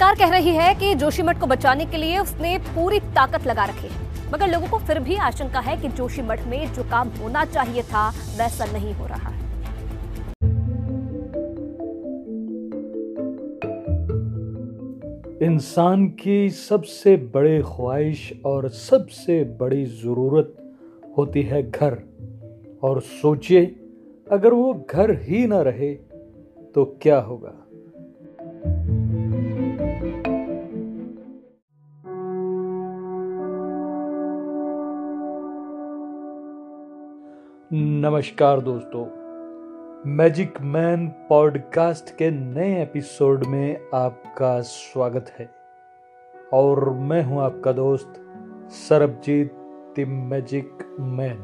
सरकार कह रही है कि जोशीमठ को बचाने के लिए उसने पूरी ताकत लगा रखी है। मगर लोगों को फिर भी आशंका है कि जोशीमठ में जो काम होना चाहिए था, वैसा नहीं हो रहा। है इंसान की सबसे बड़ी ख्वाहिश और सबसे बड़ी ज़रूरत होती है घर। और सोचिए, अगर वो घर ही ना रहे तो क्या होगा? नमस्कार दोस्तों। मैजिक मैन पॉडकास्ट के नए एपिसोड में आपका स्वागत है। और मैं हूँ आपका दोस्त, सरबजीत द मैजिक मैन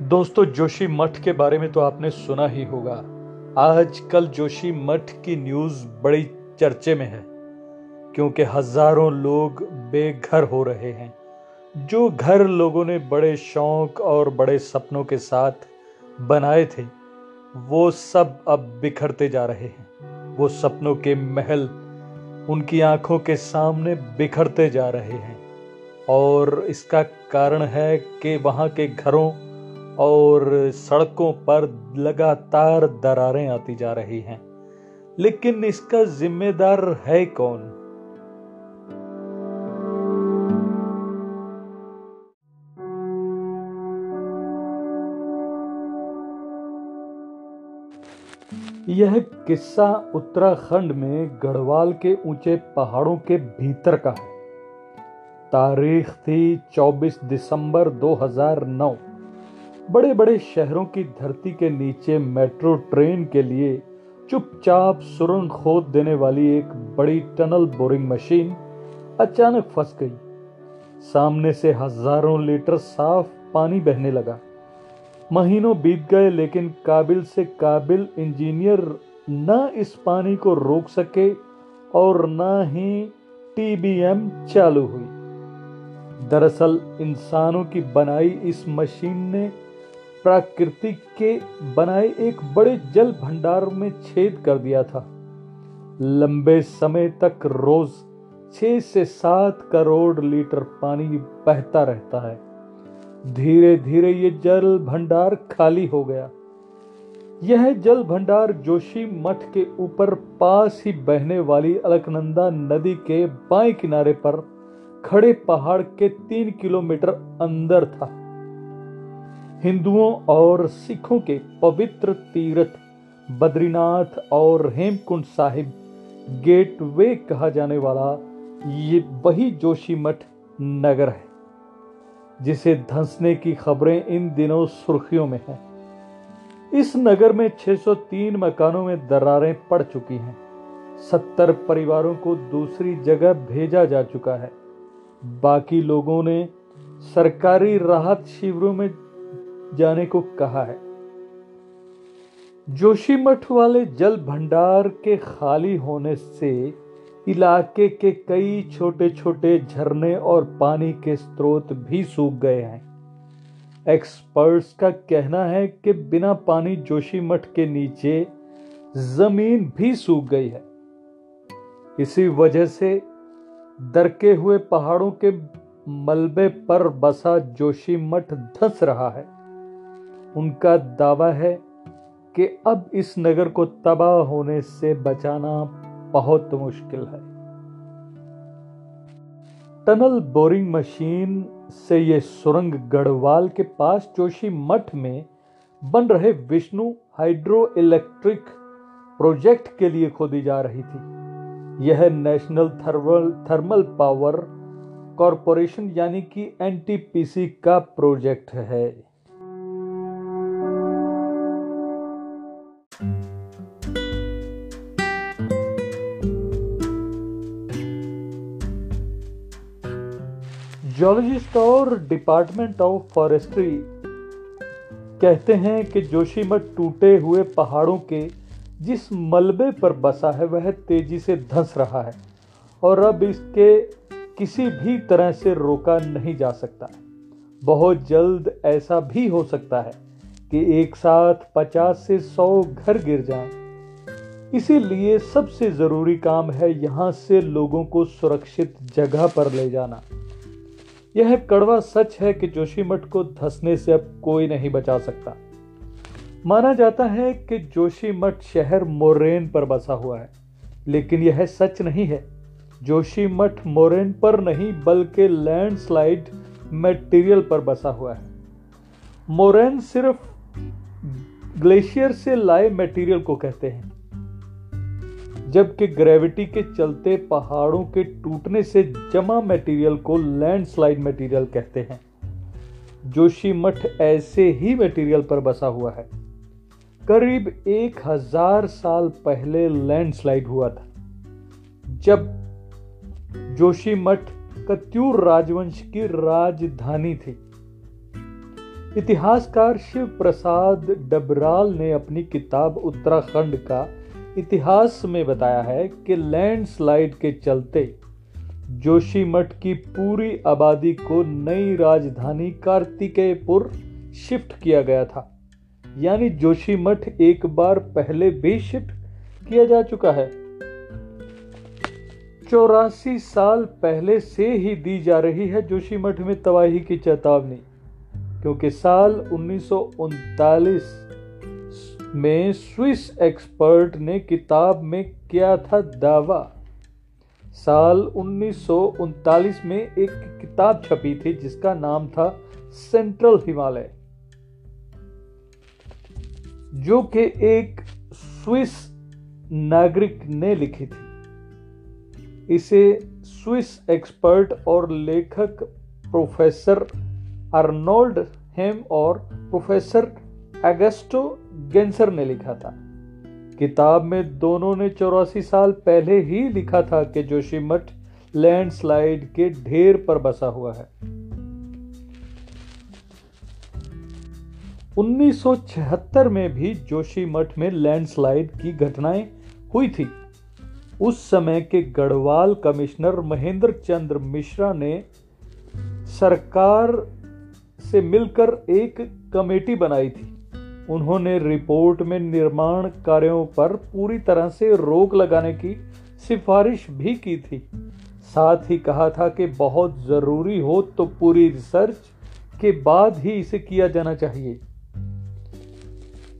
दोस्तों, जोशी मठ के बारे में तो आपने सुना ही होगा। आजकल जोशी मठ की न्यूज़ बड़ी चर्चे में है, क्योंकि हज़ारों लोग बेघर हो रहे हैं। जो घर लोगों ने बड़े शौक और बड़े सपनों के साथ बनाए थे, वो सब अब बिखरते जा रहे हैं। वो सपनों के महल उनकी आँखों के सामने बिखरते जा रहे हैं। और इसका कारण है कि वहाँ के घरों और सड़कों पर लगातार दरारें आती जा रही हैं। लेकिन इसका जिम्मेदार है कौन? यह किस्सा उत्तराखंड में गढ़वाल के ऊँचे पहाड़ों के भीतर का है। तारीख थी 24 दिसंबर 2009 बड़े बड़े शहरों की धरती के नीचे मेट्रो ट्रेन के लिए चुपचाप सुरंग खोद देने वाली एक बड़ी टनल बोरिंग मशीन अचानक फंस गई। सामने से हज़ारों लीटर साफ़ पानी बहने लगा। महीनों बीत गए, लेकिन काबिल से काबिल इंजीनियर न इस पानी को रोक सके और न ही टीबीएम चालू हुई। दरअसल, इंसानों की बनाई इस मशीन ने प्राकृतिक के बनाए एक बड़े जल भंडार में छेद कर दिया था। लंबे समय तक रोज छह से सात करोड़ लीटर पानी बहता रहता है। धीरे धीरे ये जल भंडार खाली हो गया। यह जल भंडार जोशी मठ के ऊपर पास ही बहने वाली अलकनंदा नदी के बाएँ किनारे पर, खड़े पहाड़ के तीन किलोमीटर अंदर था। हिंदुओं और सिखों के पवित्र तीर्थ, बद्रीनाथ और हेमकुंड साहिब, गेटवे कहा जाने वाला ये वही जोशी मठ नगर है। जिसे धंसने की खबरें इन दिनों सुर्खियों में हैं। इस नगर में 603 मकानों में दरारें पड़ चुकी हैं। सत्तर परिवारों को दूसरी जगह भेजा जा चुका है। बाकी लोगों ने सरकारी राहत शिविरों में जाने को कहा है। जोशीमठ वाले जल भंडार के खाली होने से इलाके के कई छोटे छोटे झरने और पानी के स्रोत भी सूख गए हैं। एक्सपर्ट्स का कहना है कि बिना पानी जोशीमठ के नीचे ज़मीन भी सूख गई है। इसी वजह से दरके हुए पहाड़ों के मलबे पर बसा जोशी मठ धस रहा है। उनका दावा है कि अब इस नगर को तबाह होने से बचाना बहुत मुश्किल है। टनल बोरिंग मशीन से ये सुरंग गढ़वाल के पास जोशी मठ में बन रहे विष्णु हाइड्रो इलेक्ट्रिक प्रोजेक्ट के लिए खोदी जा रही थी। यह national thermal thermal power corporation यानी कि एनटीपीसी का प्रोजेक्ट है। जियोलॉजिस्ट और डिपार्टमेंट ऑफ़ फॉरेस्ट्री कहते हैं कि जोशीमठ टूटे हुए पहाड़ों के जिस मलबे पर बसा है, वह तेज़ी से धंस रहा है और अब इसके किसी भी तरह से रोका नहीं जा सकता बहुत जल्द ऐसा भी हो सकता है कि एक साथ 50 से 100 घर गिर जाएँ। इसीलिए सबसे ज़रूरी काम है यहाँ से लोगों को सुरक्षित जगह पर ले जाना यह कड़वा सच है कि जोशीमठ को धसने से अब कोई नहीं बचा सकता। माना जाता है कि जोशीमठ शहर मोरेन पर बसा हुआ है, लेकिन यह सच नहीं है। जोशीमठ मोरेन पर नहीं, बल्कि लैंडस्लाइड मटेरियल पर बसा हुआ है। मोरेन सिर्फ़ ग्लेशियर से लाए मटेरियल को कहते हैं। जबकि ग्रेविटी के चलते पहाड़ों के टूटने से जमा मटेरियल को लैंडस्लाइड मटेरियल कहते हैं। जोशीमठ ऐसे ही मटेरियल पर बसा हुआ है। करीब एक हज़ार साल पहले लैंडस्लाइड हुआ था। जब जोशीमठ कत्यूर राजवंश की राजधानी थी। इतिहासकार शिव प्रसाद डबराल ने अपनी किताब उत्तराखंड का इतिहास में बताया है कि लैंडस्लाइड के चलते जोशीमठ की पूरी आबादी को नई राजधानी कार्तिकेयपुर शिफ्ट किया गया था। यानी जोशीमठ एक बार पहले भी शिफ्ट किया जा चुका है। चौरासी साल पहले से ही दी जा रही है जोशीमठ में तबाही की चेतावनी, क्योंकि साल उन्नीस सौ उनतालीस में स्विस एक्सपर्ट ने किताब में किया था दावा? साल उन्नीस सौ उनतालीस में एक किताब छपी थी जिसका नाम था सेंट्रल हिमालय, जो कि एक स्विस नागरिक ने लिखी थी। इसे स्विस एक्सपर्ट और लेखक प्रोफेसर अर्नोल्ड हेम और प्रोफेसर एगस्टो गेंसर ने लिखा था। किताब में दोनों ने चौरासी साल पहले ही लिखा था कि जोशीमठ लैंडस्लाइड के ढेर पर बसा हुआ है। 1976 में भी जोशीमठ में लैंडस्लाइड की घटनाएँ हुई थी। उस समय के गढ़वाल कमिश्नर महेंद्र चंद्र मिश्रा ने सरकार से मिलकर एक कमेटी बनाई थी। उन्होंने रिपोर्ट में निर्माण कार्यों पर पूरी तरह से रोक लगाने की सिफारिश भी की थी। साथ ही कहा था कि बहुत ज़रूरी हो तो पूरी रिसर्च के बाद ही इसे किया जाना चाहिए।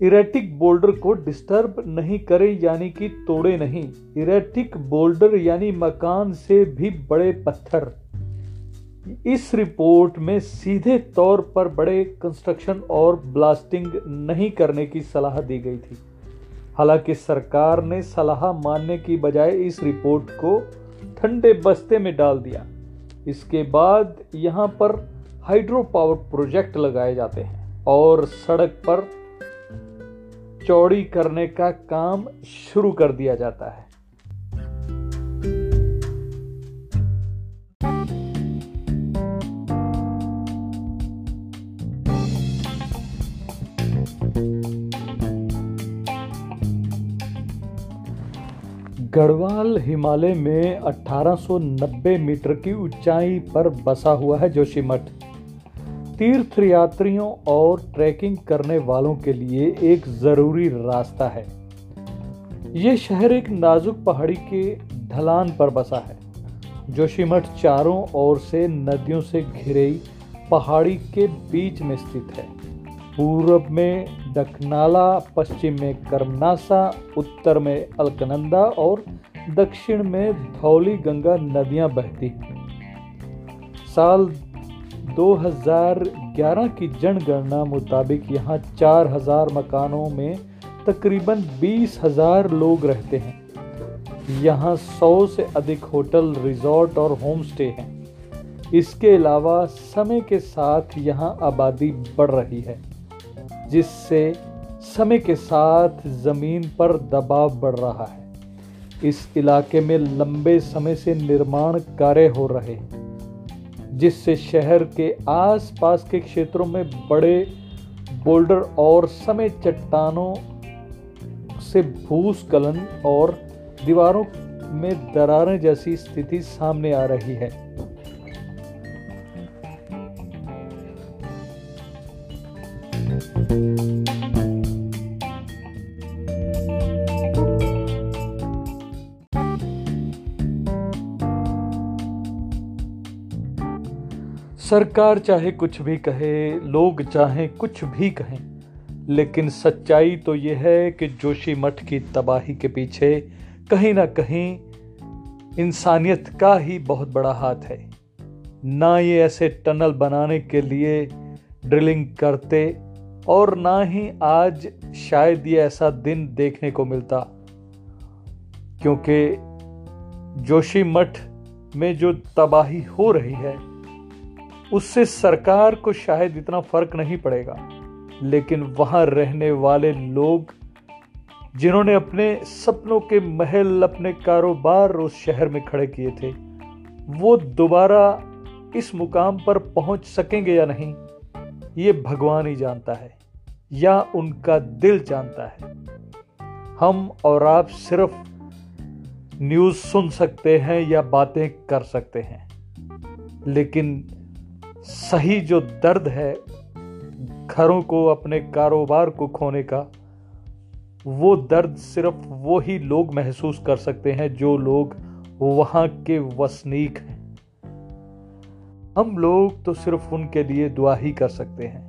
इरेटिक बोल्डर को डिस्टर्ब नहीं करे, यानी कि तोड़े नहीं। इरेटिक बोल्डर, यानी मकान से भी बड़े पत्थर। इस रिपोर्ट में सीधे तौर पर बड़े कंस्ट्रक्शन और ब्लास्टिंग नहीं करने की सलाह दी गई थी। हालाँकि सरकार ने सलाह मानने की बजाय इस रिपोर्ट को ठंडे बस्ते में डाल दिया। इसके बाद यहाँ पर हाइड्रो पावर प्रोजेक्ट लगाए जाते हैं और सड़क पर चौड़ी करने का काम शुरू कर दिया जाता है। गढ़वाल हिमालय में 1890 मीटर की ऊंचाई पर बसा हुआ है जोशीमठ। तीर्थ यात्रियों और ट्रैकिंग करने वालों के लिए एक ज़रूरी रास्ता है। ये शहर एक नाजुक पहाड़ी के ढलान पर बसा है। जोशीमठ चारों ओर से नदियों से घिरे पहाड़ी के बीच में स्थित है। पूर्व में दखनाला पश्चिम में कर्मनासा उत्तर में अलकनंदा और दक्षिण में धौली गंगा नदियाँ बहती हैं। साल 2011 की जनगणना मुताबिक यहाँ 4000 मकानों में तकरीबन 20,000 लोग रहते हैं। यहाँ 100 से अधिक होटल रिजॉर्ट और होम स्टे हैं। इसके अलावा समय के साथ यहाँ आबादी बढ़ रही है। जिससे समय के साथ ज़मीन पर दबाव बढ़ रहा है। इस इलाके में लंबे समय से निर्माण कार्य हो रहे जिससे शहर के आसपास के क्षेत्रों में बड़े बोल्डर और समय चट्टानों से भूस्खलन और दीवारों में दरारें जैसी स्थिति सामने आ रही है। सरकार चाहे कुछ भी कहे, लोग चाहे कुछ भी कहें, लेकिन सच्चाई तो यह है कि जोशी मठ की तबाही के पीछे कहीं ना कहीं इंसानियत का ही बहुत बड़ा हाथ है। ना ये ऐसे टनल बनाने के लिए ड्रिलिंग करते और ना ही आज शायद ये ऐसा दिन देखने को मिलता, क्योंकि जोशी मठ में जो तबाही हो रही है उससे सरकार को शायद इतना फ़र्क नहीं पड़ेगा। लेकिन वहाँ रहने वाले लोग, जिन्होंने अपने सपनों के महल, अपने कारोबार उस शहर में खड़े किए थे, वो दोबारा इस मुकाम पर पहुँच सकेंगे या नहीं, ये भगवान ही जानता है, या उनका दिल जानता है। हम और आप सिर्फ़ न्यूज़ सुन सकते हैं या बातें कर सकते हैं, लेकिन सही जो दर्द है घरों को, अपने कारोबार को खोने का, वो दर्द सिर्फ़ वो ही लोग महसूस कर सकते हैं जो लोग वहाँ के वसनीक हैं। हम लोग तो सिर्फ़ उनके लिए दुआ ही कर सकते हैं।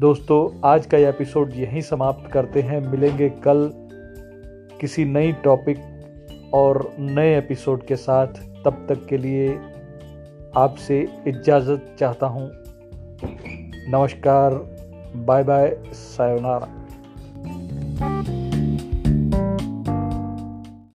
दोस्तों, आज का एपिसोड यहीं समाप्त करते हैं। मिलेंगे कल किसी नई टॉपिक और नए एपिसोड के साथ। तब तक के लिए आपसे इजाज़त चाहता हूँ। नमस्कार बाय बाय सायोनारा।